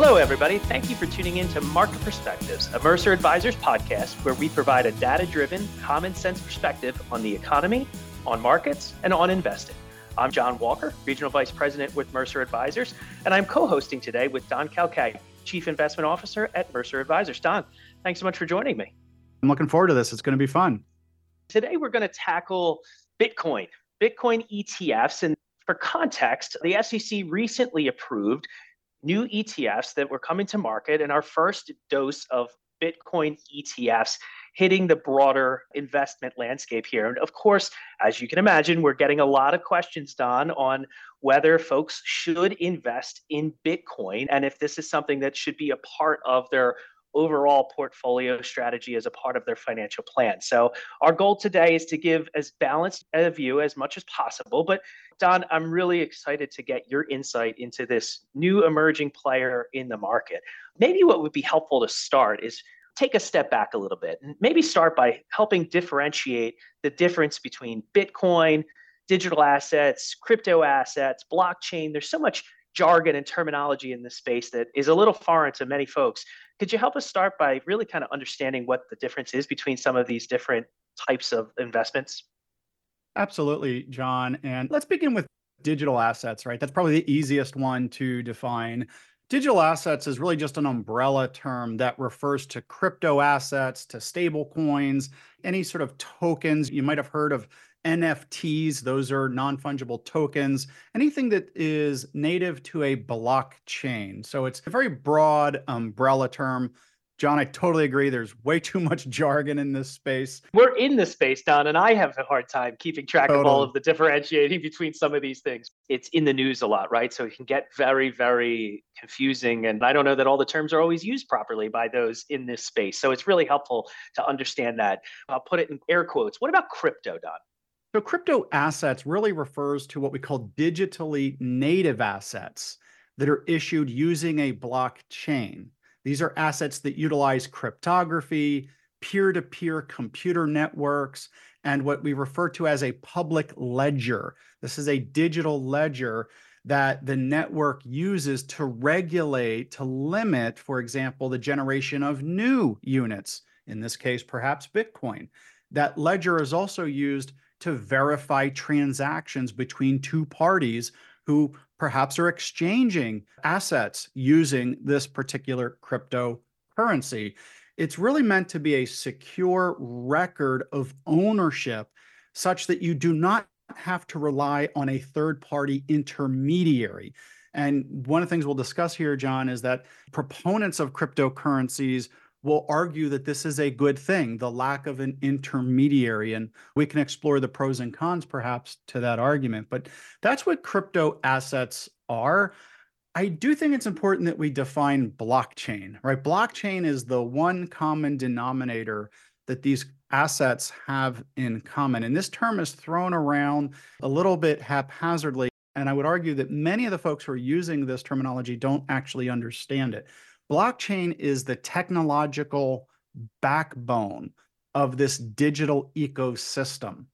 Hello, everybody. Thank you for tuning in to Market Perspectives, a Mercer Advisors podcast where we provide a data driven, common sense perspective on the economy, on markets, and on investing. I'm John Walker, Regional Vice President with Mercer Advisors, and I'm co hosting today with Don Calcagni, Chief Investment Officer at Mercer Advisors. Don, thanks so much for joining me. I'm looking forward to this. It's going to be fun. Today, we're going to tackle Bitcoin, Bitcoin ETFs. And for context, the SEC recently approved new ETFs that were coming to market and our first dose of Bitcoin ETFs hitting the broader investment landscape here. And of course, as you can imagine, we're getting a lot of questions, Don, on whether folks should invest in Bitcoin and if this is something that should be a part of their overall portfolio strategy as a part of their financial plan. So, our goal today is to give as balanced a view as much as possible. But, Don, I'm really excited to get your insight into this new emerging player in the market. Maybe what would be helpful to start is take a step back a little bit and maybe start by helping differentiate the difference between Bitcoin, digital assets, crypto assets, blockchain. There's so much jargon and terminology in this space that is a little foreign to many folks. Could you help us start by really kind of understanding what the difference is between some of these different types of investments? Absolutely, John. And let's begin with digital assets, right? That's probably the easiest one to define. Digital assets is really just an umbrella term that refers to crypto assets, to stable coins, any sort of tokens. You might have heard of NFTs, those are non fungible tokens, anything that is native to a blockchain. So it's a very broad umbrella term. John, I totally agree. There's way too much jargon in this space. We're in this space, Don, and I have a hard time keeping track totally. of all of the differentiating between some of these things. It's in the news a lot, right? So it can get very, very confusing. And I don't know that all the terms are always used properly by those in this space. So it's really helpful to understand that. I'll put it in air quotes. What about crypto, Don? So, crypto assets really refers to what we call digitally native assets that are issued using a blockchain. These are assets that utilize cryptography, peer to peer computer networks, and what we refer to as a public ledger. This is a digital ledger that the network uses to regulate, to limit, for example, the generation of new units, in this case, perhaps Bitcoin. That ledger is also used to verify transactions between two parties who perhaps are exchanging assets using this particular cryptocurrency. It's really meant to be a secure record of ownership such that you do not have to rely on a third party intermediary. And one of the things we'll discuss here, John, is that proponents of cryptocurrencies will argue that this is a good thing, the lack of an intermediary. And we can explore the pros and cons perhaps to that argument. But that's what crypto assets are. I do think it's important that we define blockchain, right? Blockchain is the one common denominator that these assets have in common. And this term is thrown around a little bit haphazardly. And I would argue that many of the folks who are using this terminology don't actually understand it. Blockchain is the technological backbone of this digital ecosystem,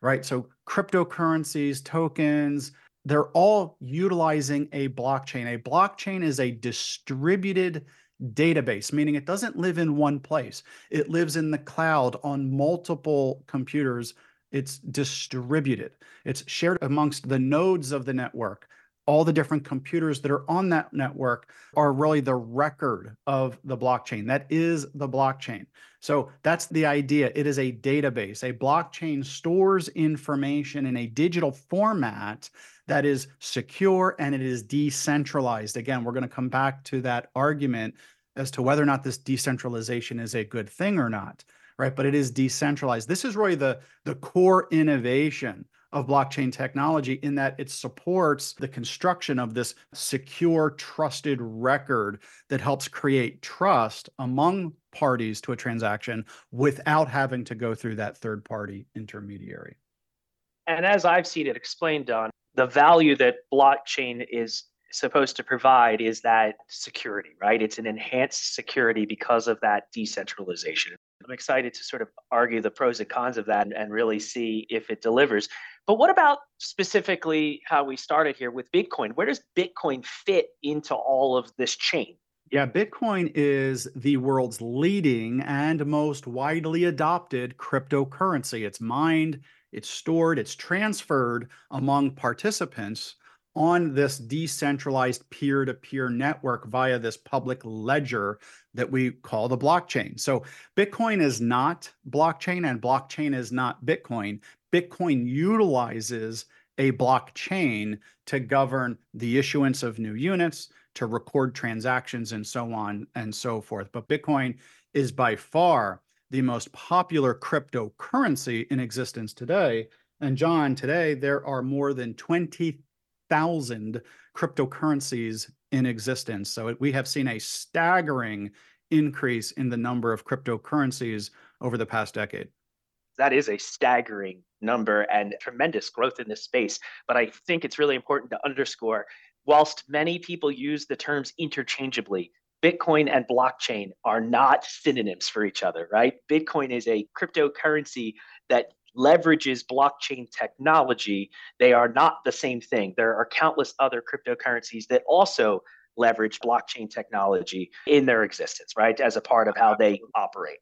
right? So cryptocurrencies, tokens, they're all utilizing a blockchain. A blockchain is a distributed database, meaning it doesn't live in one place. It lives in the cloud on multiple computers. It's distributed. It's shared amongst the nodes of the network all the different computers that are on that network are really the record of the blockchain. That is the blockchain. So that's the idea. It is a database. A blockchain stores information in a digital format that is secure and it is decentralized. Again, we're going to come back to that argument as to whether or not this decentralization is a good thing or not, right? But it is decentralized. This is really the, the core innovation of blockchain technology in that it supports the construction of this secure, trusted record that helps create trust among parties to a transaction without having to go through that third party intermediary. And as I've seen it explained, Don, the value that blockchain is supposed to provide is that security, right? It's an enhanced security because of that decentralization. I'm excited to sort of argue the pros and cons of that and really see if it delivers. But what about specifically how we started here with Bitcoin? Where does Bitcoin fit into all of this chain? Yeah, Bitcoin is the world's leading and most widely adopted cryptocurrency. It's mined, it's stored, it's transferred among participants on this decentralized peer to peer network via this public ledger that we call the blockchain. So, Bitcoin is not blockchain and blockchain is not Bitcoin. Bitcoin utilizes a blockchain to govern the issuance of new units, to record transactions, and so on and so forth. But Bitcoin is by far the most popular cryptocurrency in existence today. And John, today there are more than 20,000 cryptocurrencies in existence. So we have seen a staggering increase in the number of cryptocurrencies over the past decade. That is a staggering number and tremendous growth in this space. But I think it's really important to underscore whilst many people use the terms interchangeably, Bitcoin and blockchain are not synonyms for each other, right? Bitcoin is a cryptocurrency that leverages blockchain technology. They are not the same thing. There are countless other cryptocurrencies that also leverage blockchain technology in their existence, right? As a part of how they operate.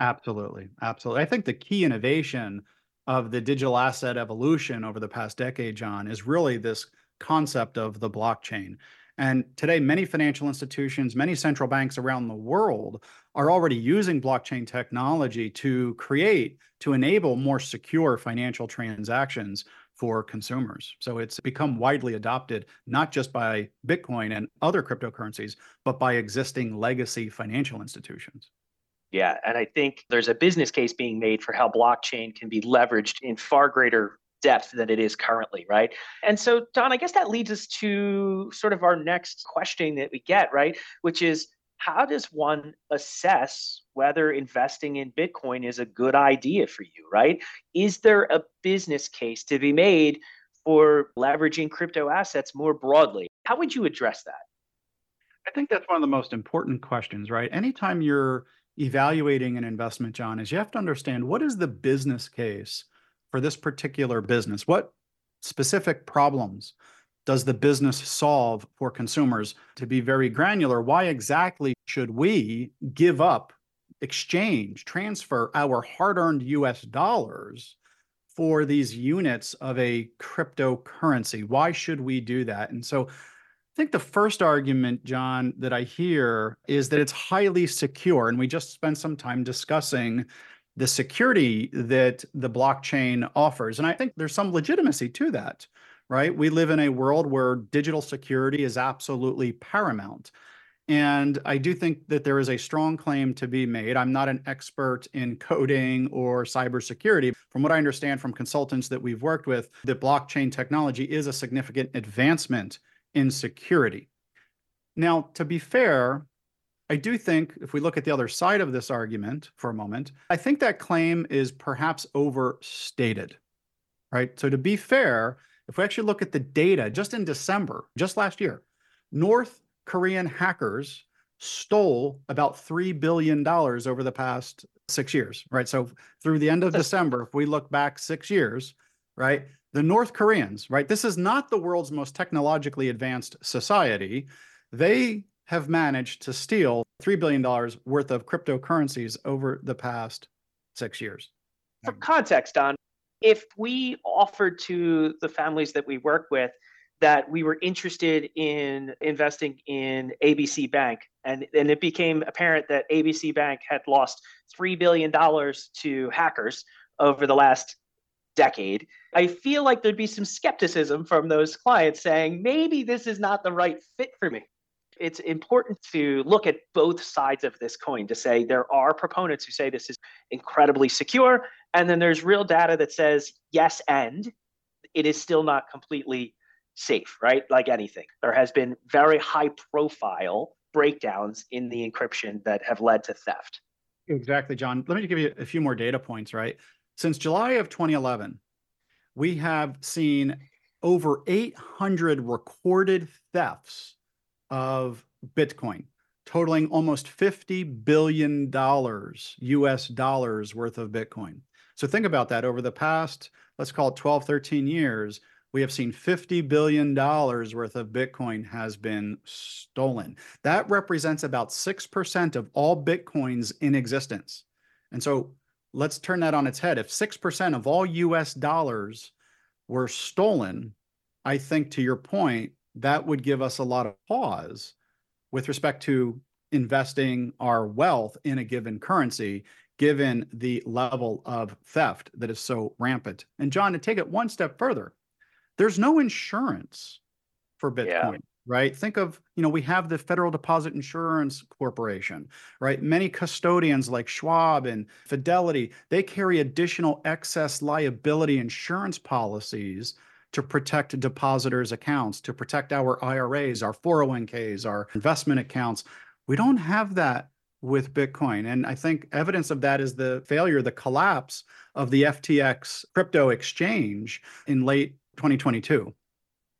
Absolutely. Absolutely. I think the key innovation of the digital asset evolution over the past decade, John, is really this concept of the blockchain. And today, many financial institutions, many central banks around the world are already using blockchain technology to create, to enable more secure financial transactions for consumers. So it's become widely adopted, not just by Bitcoin and other cryptocurrencies, but by existing legacy financial institutions. Yeah, and I think there's a business case being made for how blockchain can be leveraged in far greater depth than it is currently, right? And so, Don, I guess that leads us to sort of our next question that we get, right? Which is how does one assess whether investing in Bitcoin is a good idea for you, right? Is there a business case to be made for leveraging crypto assets more broadly? How would you address that? I think that's one of the most important questions, right? Anytime you're evaluating an investment, John, is you have to understand what is the business case for this particular business? What specific problems does the business solve for consumers? To be very granular, why exactly should we give up, exchange, transfer our hard earned US dollars for these units of a cryptocurrency? Why should we do that? And so I think the first argument, John, that I hear is that it's highly secure. And we just spent some time discussing the security that the blockchain offers. And I think there's some legitimacy to that, right? We live in a world where digital security is absolutely paramount. And I do think that there is a strong claim to be made. I'm not an expert in coding or cybersecurity. From what I understand from consultants that we've worked with, that blockchain technology is a significant advancement in security. Now, to be fair, I do think if we look at the other side of this argument for a moment, I think that claim is perhaps overstated, right? So to be fair, if we actually look at the data just in December, just last year, North Korean hackers stole about $3 billion over the past six years, right? So through the end of December, if we look back six years, right? The North Koreans, right? This is not the world's most technologically advanced society. They have managed to steal $3 billion worth of cryptocurrencies over the past six years. For context, Don, if we offered to the families that we work with that we were interested in investing in ABC Bank, and, and it became apparent that ABC Bank had lost $3 billion to hackers over the last decade, I feel like there'd be some skepticism from those clients saying, maybe this is not the right fit for me it's important to look at both sides of this coin to say there are proponents who say this is incredibly secure, and then there's real data that says yes, and it is still not completely safe, right? Like anything. There has been very high profile breakdowns in the encryption that have led to theft. Exactly, John. Let me give you a few more data points, right? Since July of 2011, we have seen over 800 recorded thefts of Bitcoin, totaling almost $50 billion US dollars worth of Bitcoin. So think about that over the past, let's call it 12, 13 years, we have seen $50 billion worth of Bitcoin has been stolen. That represents about 6% of all Bitcoins in existence. And so let's turn that on its head. If 6% of all US dollars were stolen, I think to your point, that would give us a lot of pause with respect to investing our wealth in a given currency, given the level of theft that is so rampant. And John, to take it one step further, there's no insurance for Bitcoin. Yeah. Right. Think of, you know, we have the Federal Deposit Insurance Corporation, right? Many custodians like Schwab and Fidelity, they carry additional excess liability insurance policies to protect depositors' accounts, to protect our IRAs, our 401ks, our investment accounts. We don't have that with Bitcoin. And I think evidence of that is the failure, the collapse of the FTX crypto exchange in late 2022.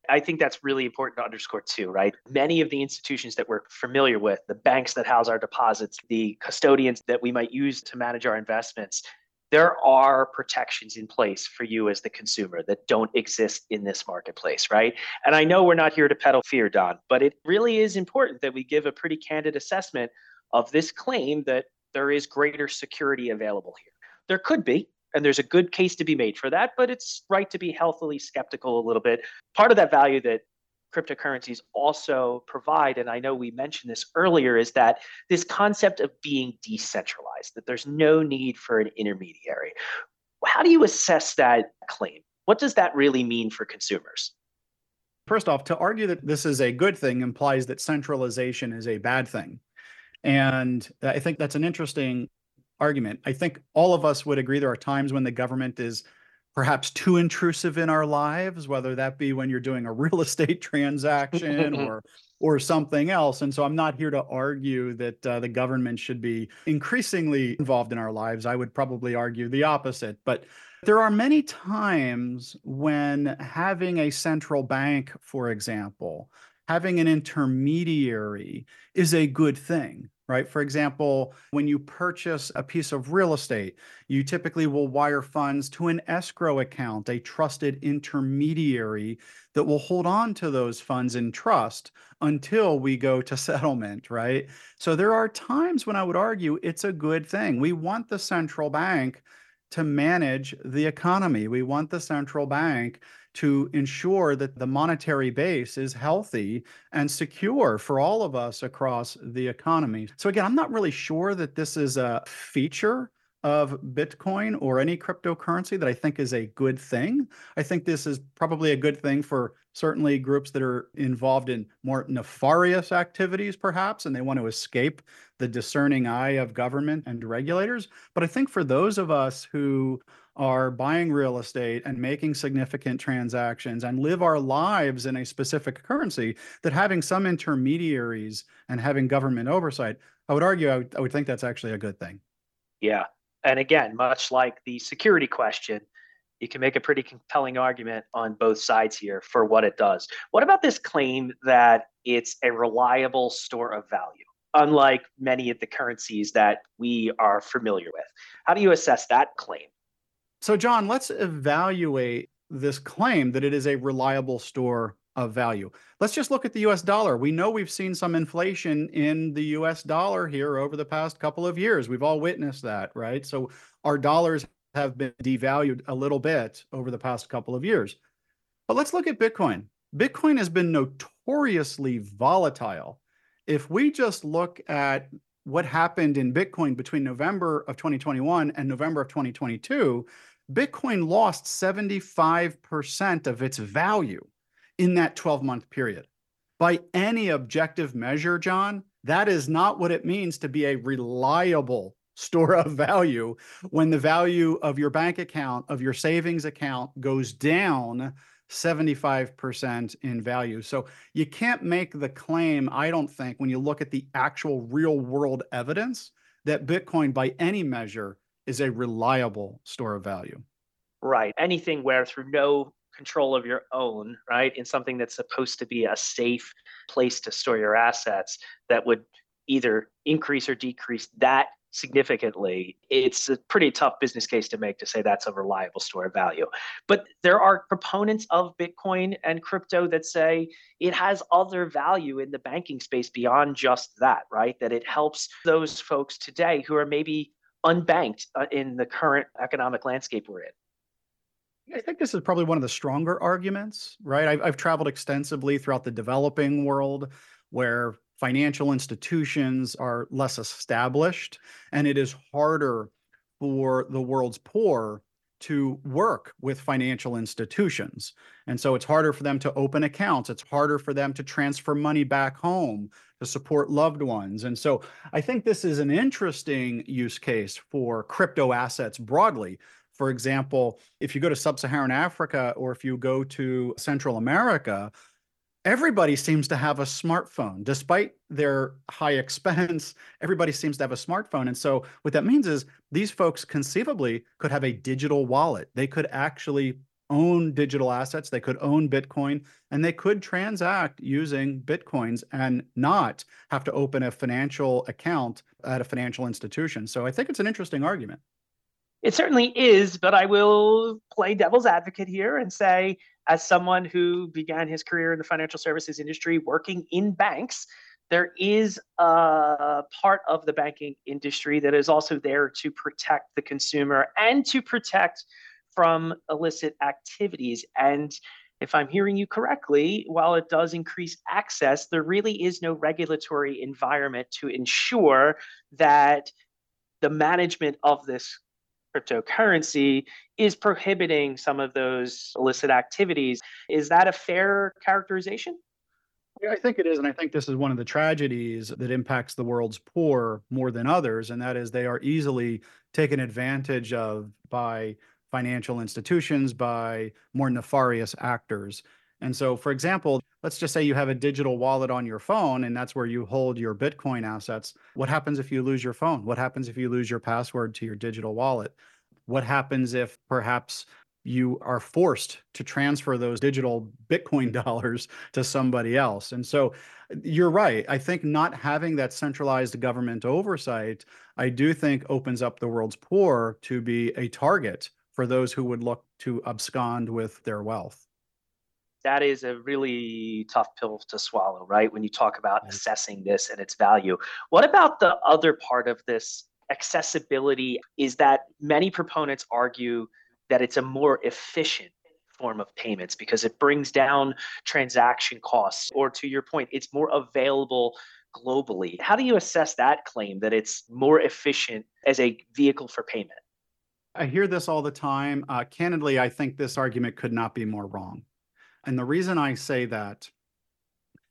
I think that's really important to underscore too, right? Many of the institutions that we're familiar with, the banks that house our deposits, the custodians that we might use to manage our investments, there are protections in place for you as the consumer that don't exist in this marketplace, right? And I know we're not here to peddle fear, Don, but it really is important that we give a pretty candid assessment of this claim that there is greater security available here. There could be, and there's a good case to be made for that, but it's right to be healthily skeptical a little bit. Part of that value that cryptocurrencies also provide, and I know we mentioned this earlier, is that this concept of being decentralized, that there's no need for an intermediary. How do you assess that claim? What does that really mean for consumers? First off, to argue that this is a good thing implies that centralization is a bad thing. And I think that's an interesting argument. I think all of us would agree there are times when the government is perhaps too intrusive in our lives, whether that be when you're doing a real estate transaction or or something else. And so I'm not here to argue that uh, the government should be increasingly involved in our lives. I would probably argue the opposite. But there are many times when having a central bank, for example, having an intermediary is a good thing right? For example, when you purchase a piece of real estate, you typically will wire funds to an escrow account, a trusted intermediary that will hold on to those funds in trust until we go to settlement, right? So there are times when I would argue it's a good thing. We want the central bank to manage the economy. We want the central bank to ensure that the monetary base is healthy and secure for all of us across the economy. So, again, I'm not really sure that this is a feature of Bitcoin or any cryptocurrency that I think is a good thing. I think this is probably a good thing for certainly groups that are involved in more nefarious activities, perhaps, and they want to escape the discerning eye of government and regulators. But I think for those of us who are buying real estate and making significant transactions and live our lives in a specific currency, that having some intermediaries and having government oversight, I would argue, I would, I would think that's actually a good thing. Yeah. And again, much like the security question, you can make a pretty compelling argument on both sides here for what it does. What about this claim that it's a reliable store of value? Unlike many of the currencies that we are familiar with. How do you assess that claim? So, John, let's evaluate this claim that it is a reliable store of value. Let's just look at the US dollar. We know we've seen some inflation in the US dollar here over the past couple of years. We've all witnessed that, right? So, our dollars have been devalued a little bit over the past couple of years. But let's look at Bitcoin. Bitcoin has been notoriously volatile. If we just look at what happened in Bitcoin between November of 2021 and November of 2022, Bitcoin lost 75% of its value in that 12 month period. By any objective measure, John, that is not what it means to be a reliable store of value when the value of your bank account, of your savings account goes down 75% in value. So you can't make the claim, I don't think, when you look at the actual real world evidence, that Bitcoin by any measure is a reliable store of value. Right. Anything where through no control of your own, right, in something that's supposed to be a safe place to store your assets that would either increase or decrease that significantly, it's a pretty tough business case to make to say that's a reliable store of value. But there are proponents of Bitcoin and crypto that say it has other value in the banking space beyond just that, right? That it helps those folks today who are maybe unbanked uh, in the current economic landscape we're in. I think this is probably one of the stronger arguments, right? I've, I've traveled extensively throughout the developing world where financial institutions are less established and it is harder for the world's poor to work with financial institutions. And so it's harder for them to open accounts. It's harder for them to transfer money back home to support loved ones. And so I think this is an interesting use case for crypto assets broadly. For example, if you go to sub Saharan Africa or if you go to Central America, everybody seems to have a smartphone. Despite their high expense everybody seems to have a smartphone. And so what that means is these folks conceivably could have a digital wallet. They could actually own digital assets. They could own bitcoin and they could transact using bitcoins and not have to open a financial account at a financial institution. So i think it's an interesting argument. It certainly is, but I will play devil's advocate here and say, as someone who began his career in the financial services industry working in banks, there is a part of the banking industry that is also there to protect the consumer and to protect from illicit activities. And if I'm hearing you correctly, while it does increase access, there really is no regulatory environment to ensure that the management of this cryptocurrency is prohibiting some of those illicit activities. Is that a fair characterization? Yeah, I think it is. And I think this is one of the tragedies that impacts the world's poor more than others. And that is they are easily taken advantage of by financial institutions, by more nefarious actors. And so, for example, let's just say you have a digital wallet on your phone and that's where you hold your Bitcoin assets. What happens if you lose your phone? What happens if you lose your password to your digital wallet? What happens if perhaps you are forced to transfer those digital Bitcoin dollars to somebody else? And so you're right. I think not having that centralized government oversight, I do think opens up the world's poor to be a target for those who would look to abscond with their wealth that is a really tough pill to swallow, right? When you talk about assessing this and its value. What about the other part of this accessibility? Is that many proponents argue that it's a more efficient form of payments because it brings down transaction costs, or to your point, it's more available globally. How do you assess that claim that it's more efficient as a vehicle for payment? I hear this all the time. Uh, candidly, I think this argument could not be more wrong. And the reason I say that,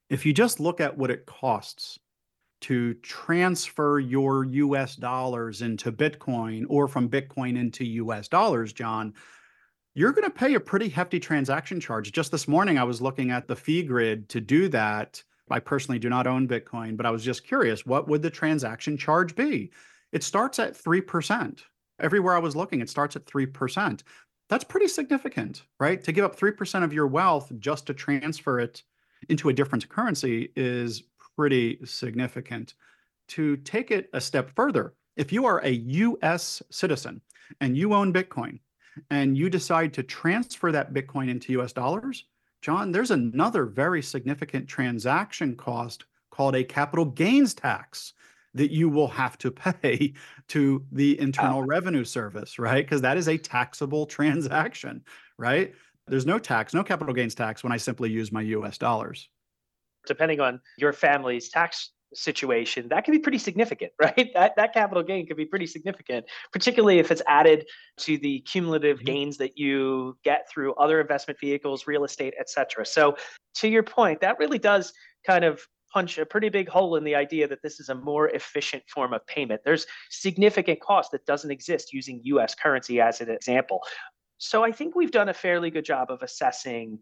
if you just look at what it costs to transfer your US dollars into Bitcoin or from Bitcoin into US dollars, John, you're going to pay a pretty hefty transaction charge. Just this morning, I was looking at the fee grid to do that. I personally do not own Bitcoin, but I was just curious what would the transaction charge be? It starts at 3%. Everywhere I was looking, it starts at 3% that's pretty significant, right? To give up 3% of your wealth just to transfer it into a different currency is pretty significant. To take it a step further, if you are a US citizen and you own Bitcoin and you decide to transfer that Bitcoin into US dollars, John, there's another very significant transaction cost called a capital gains tax that you will have to pay to the Internal oh. Revenue Service, right? Because that is a taxable transaction, right? There's no tax, no capital gains tax when I simply use my US dollars. Depending on your family's tax situation, that can be pretty significant, right? That that capital gain could be pretty significant, particularly if it's added to the cumulative mm-hmm. gains that you get through other investment vehicles, real estate, et cetera. So to your point, that really does kind of punch a pretty big hole in the idea that this is a more efficient form of payment. There's significant cost that doesn't exist using US currency as an example. So I think we've done a fairly good job of assessing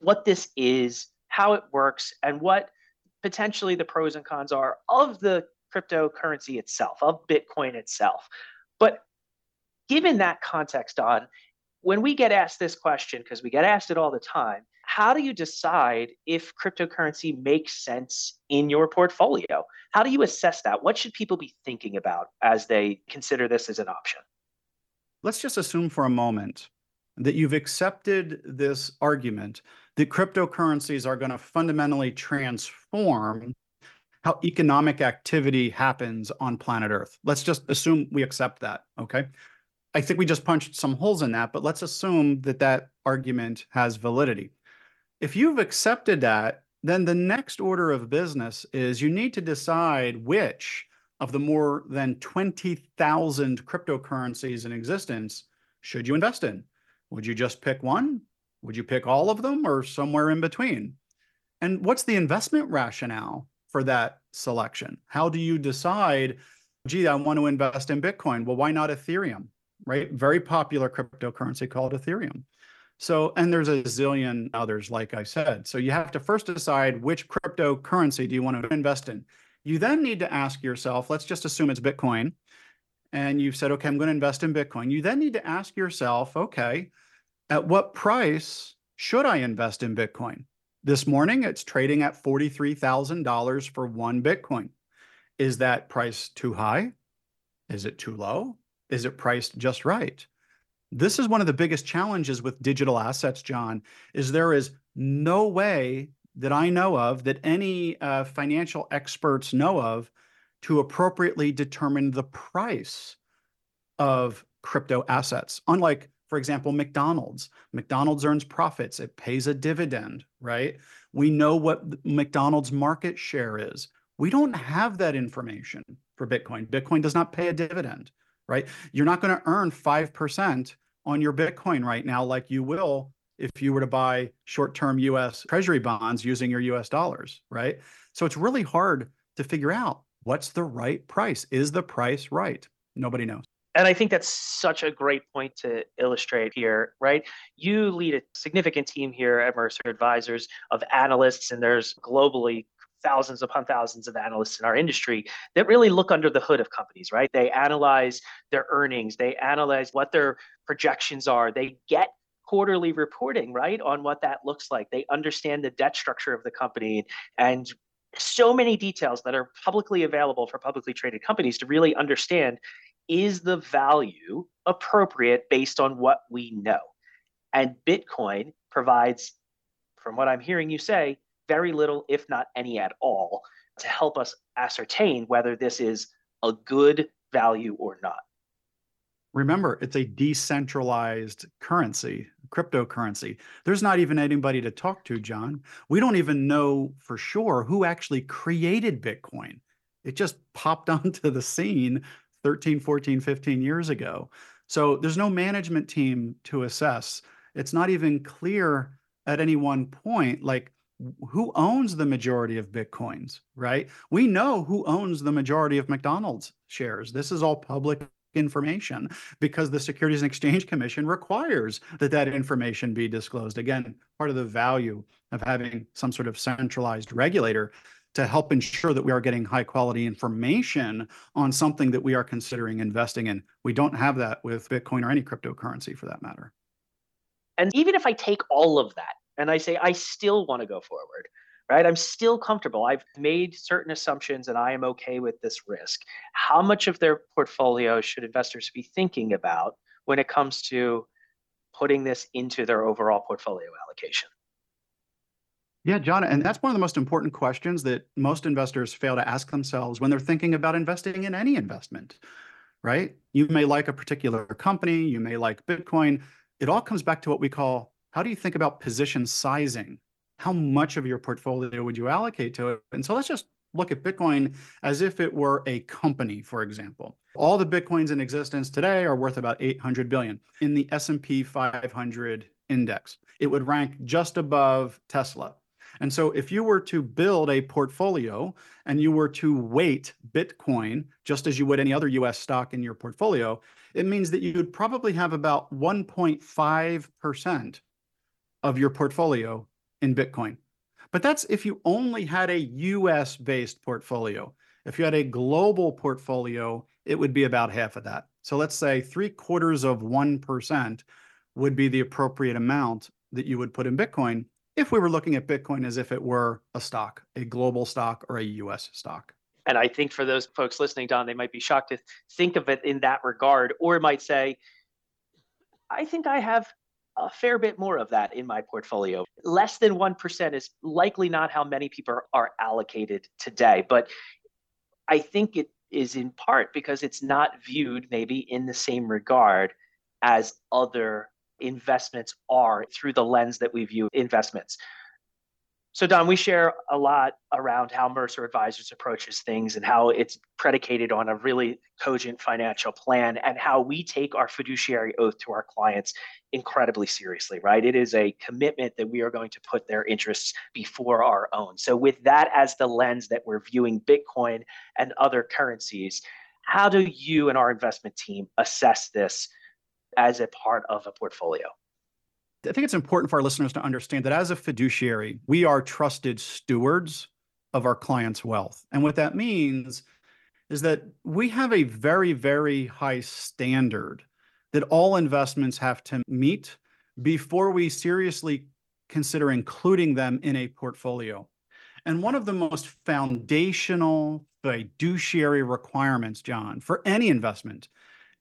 what this is, how it works, and what potentially the pros and cons are of the cryptocurrency itself, of Bitcoin itself. But given that context, Don when we get asked this question, because we get asked it all the time, how do you decide if cryptocurrency makes sense in your portfolio? How do you assess that? What should people be thinking about as they consider this as an option? Let's just assume for a moment that you've accepted this argument that cryptocurrencies are going to fundamentally transform how economic activity happens on planet Earth. Let's just assume we accept that, okay? I think we just punched some holes in that, but let's assume that that argument has validity. If you've accepted that, then the next order of business is you need to decide which of the more than 20,000 cryptocurrencies in existence should you invest in. Would you just pick one? Would you pick all of them or somewhere in between? And what's the investment rationale for that selection? How do you decide, gee, I want to invest in Bitcoin? Well, why not Ethereum, right? Very popular cryptocurrency called Ethereum. So, and there's a zillion others, like I said. So you have to first decide which cryptocurrency do you want to invest in. You then need to ask yourself, let's just assume it's Bitcoin. And you've said, okay, I'm going to invest in Bitcoin. You then need to ask yourself, okay, at what price should I invest in Bitcoin? This morning, it's trading at $43,000 for one Bitcoin. Is that price too high? Is it too low? Is it priced just right? This is one of the biggest challenges with digital assets, John, is there is no way that I know of that any uh, financial experts know of to appropriately determine the price of crypto assets. Unlike for example, McDonald's. McDonald's earns profits, it pays a dividend, right? We know what McDonald's market share is. We don't have that information for Bitcoin. Bitcoin does not pay a dividend, right? You're not going to earn 5% on your Bitcoin right now like you will if you were to buy short-term US treasury bonds using your US dollars, right? So it's really hard to figure out what's the right price. Is the price right? Nobody knows. And I think that's such a great point to illustrate here, right? You lead a significant team here at Mercer Advisors of analysts, and there's globally thousands upon thousands of analysts in our industry that really look under the hood of companies, right? They analyze their earnings, they analyze what their projections are, they get quarterly reporting, right, on what that looks like. They understand the debt structure of the company and so many details that are publicly available for publicly traded companies to really understand is the value appropriate based on what we know? And Bitcoin provides, from what I'm hearing you say, very little, if not any at all, to help us ascertain whether this is a good value or not. Remember, it's a decentralized currency, cryptocurrency. There's not even anybody to talk to, John. We don't even know for sure who actually created Bitcoin. It just popped onto the scene 13, 14, 15 years ago. So there's no management team to assess. It's not even clear at any one point, like who owns the majority of Bitcoins, right? We know who owns the majority of McDonald's shares. This is all public information because the Securities and Exchange Commission requires that that information be disclosed. Again, part of the value of having some sort of centralized regulator to help ensure that we are getting high quality information on something that we are considering investing in. We don't have that with Bitcoin or any cryptocurrency for that matter. And even if I take all of that and I say, I still want to go forward, right? I'm still comfortable. I've made certain assumptions and I am okay with this risk. How much of their portfolio should investors be thinking about when it comes to putting this into their overall portfolio allocation? Yeah, John, and that's one of the most important questions that most investors fail to ask themselves when they're thinking about investing in any investment, right? You may like a particular company, you may like Bitcoin. It all comes back to what we call how do you think about position sizing? How much of your portfolio would you allocate to it? And so let's just look at Bitcoin as if it were a company, for example. All the Bitcoins in existence today are worth about 800 billion in the S&P 500 index. It would rank just above Tesla and so if you were to build a portfolio and you were to weight Bitcoin just as you would any other US stock in your portfolio, it means that you'd probably have about 1.5% of your portfolio in Bitcoin. But that's if you only had a US based portfolio. If you had a global portfolio, it would be about half of that. So let's say three quarters of 1% would be the appropriate amount that you would put in Bitcoin if we were looking at Bitcoin as if it were a stock, a global stock or a US stock. And I think for those folks listening, Don, they might be shocked to think of it in that regard, or might say, I think I have a fair bit more of that in my portfolio. Less than 1% is likely not how many people are allocated today. But I think it is in part because it's not viewed maybe in the same regard as other investments are through the lens that we view investments. So, Don, we share a lot around how Mercer Advisors approaches things and how it's predicated on a really cogent financial plan and how we take our fiduciary oath to our clients incredibly seriously, right? It is a commitment that we are going to put their interests before our own. So, with that as the lens that we're viewing Bitcoin and other currencies, how do you and our investment team assess this as a part of a portfolio? I think it's important for our listeners to understand that as a fiduciary, we are trusted stewards of our clients' wealth. And what that means is that we have a very, very high standard that all investments have to meet before we seriously consider including them in a portfolio. And one of the most foundational fiduciary requirements, John, for any investment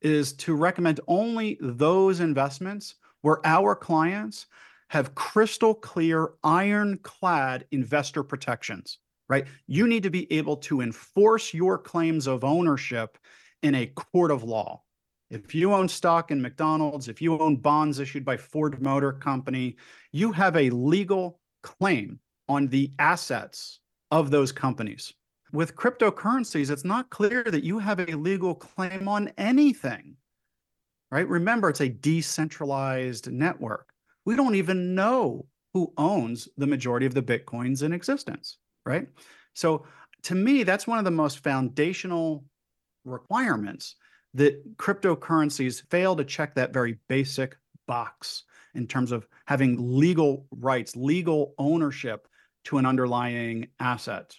is to recommend only those investments where our clients have crystal clear, ironclad investor protections, right? You need to be able to enforce your claims of ownership in a court of law. If you own stock in McDonald's, if you own bonds issued by Ford Motor Company, you have a legal claim on the assets of those companies. With cryptocurrencies, it's not clear that you have a legal claim on anything right? Remember, it's a decentralized network. We don't even know who owns the majority of the Bitcoins in existence, right? So to me, that's one of the most foundational requirements that cryptocurrencies fail to check that very basic box in terms of having legal rights, legal ownership to an underlying asset.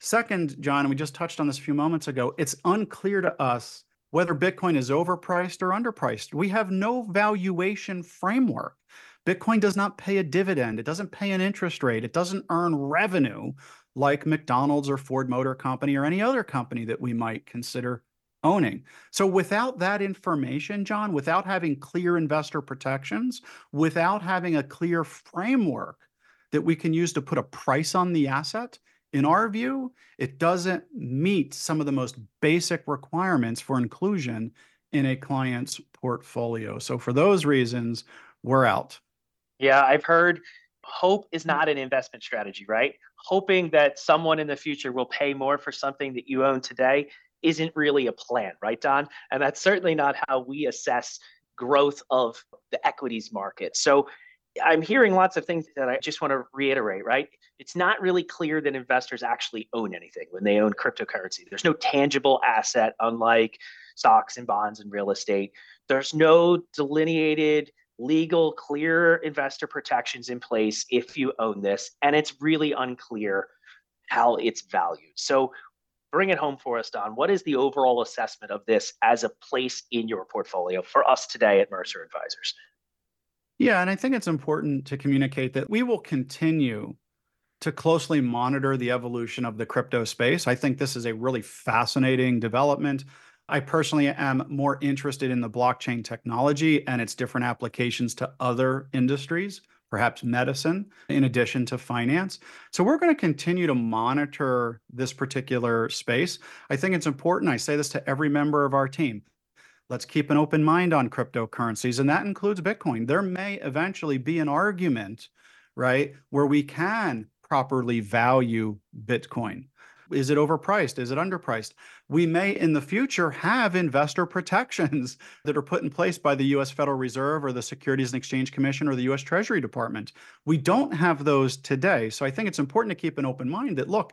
Second, John, we just touched on this a few moments ago, it's unclear to us whether Bitcoin is overpriced or underpriced. We have no valuation framework. Bitcoin does not pay a dividend. It doesn't pay an interest rate. It doesn't earn revenue like McDonald's or Ford Motor Company or any other company that we might consider owning. So without that information, John, without having clear investor protections, without having a clear framework that we can use to put a price on the asset, in our view, it doesn't meet some of the most basic requirements for inclusion in a client's portfolio. So for those reasons, we're out. Yeah, I've heard hope is not an investment strategy, right? Hoping that someone in the future will pay more for something that you own today isn't really a plan, right, Don? And that's certainly not how we assess growth of the equities market. So I'm hearing lots of things that I just want to reiterate, right? It's not really clear that investors actually own anything when they own cryptocurrency. There's no tangible asset, unlike stocks and bonds and real estate. There's no delineated, legal, clear investor protections in place if you own this. And it's really unclear how it's valued. So bring it home for us, Don. What is the overall assessment of this as a place in your portfolio for us today at Mercer Advisors? Yeah, and I think it's important to communicate that we will continue to closely monitor the evolution of the crypto space. I think this is a really fascinating development. I personally am more interested in the blockchain technology and its different applications to other industries, perhaps medicine, in addition to finance. So we're going to continue to monitor this particular space. I think it's important. I say this to every member of our team. Let's keep an open mind on cryptocurrencies, and that includes Bitcoin. There may eventually be an argument, right, where we can properly value Bitcoin. Is it overpriced? Is it underpriced? We may in the future have investor protections that are put in place by the US Federal Reserve or the Securities and Exchange Commission or the US Treasury Department. We don't have those today. So I think it's important to keep an open mind that look,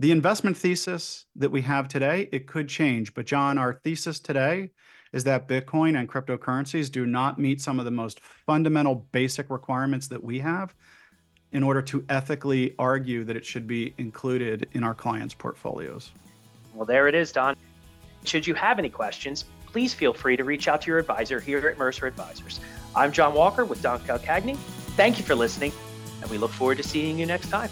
the investment thesis that we have today, it could change. But John, our thesis today is that Bitcoin and cryptocurrencies do not meet some of the most fundamental basic requirements that we have in order to ethically argue that it should be included in our clients' portfolios. Well, there it is, Don. Should you have any questions, please feel free to reach out to your advisor here at Mercer Advisors. I'm John Walker with Don Calcagni. Thank you for listening, and we look forward to seeing you next time.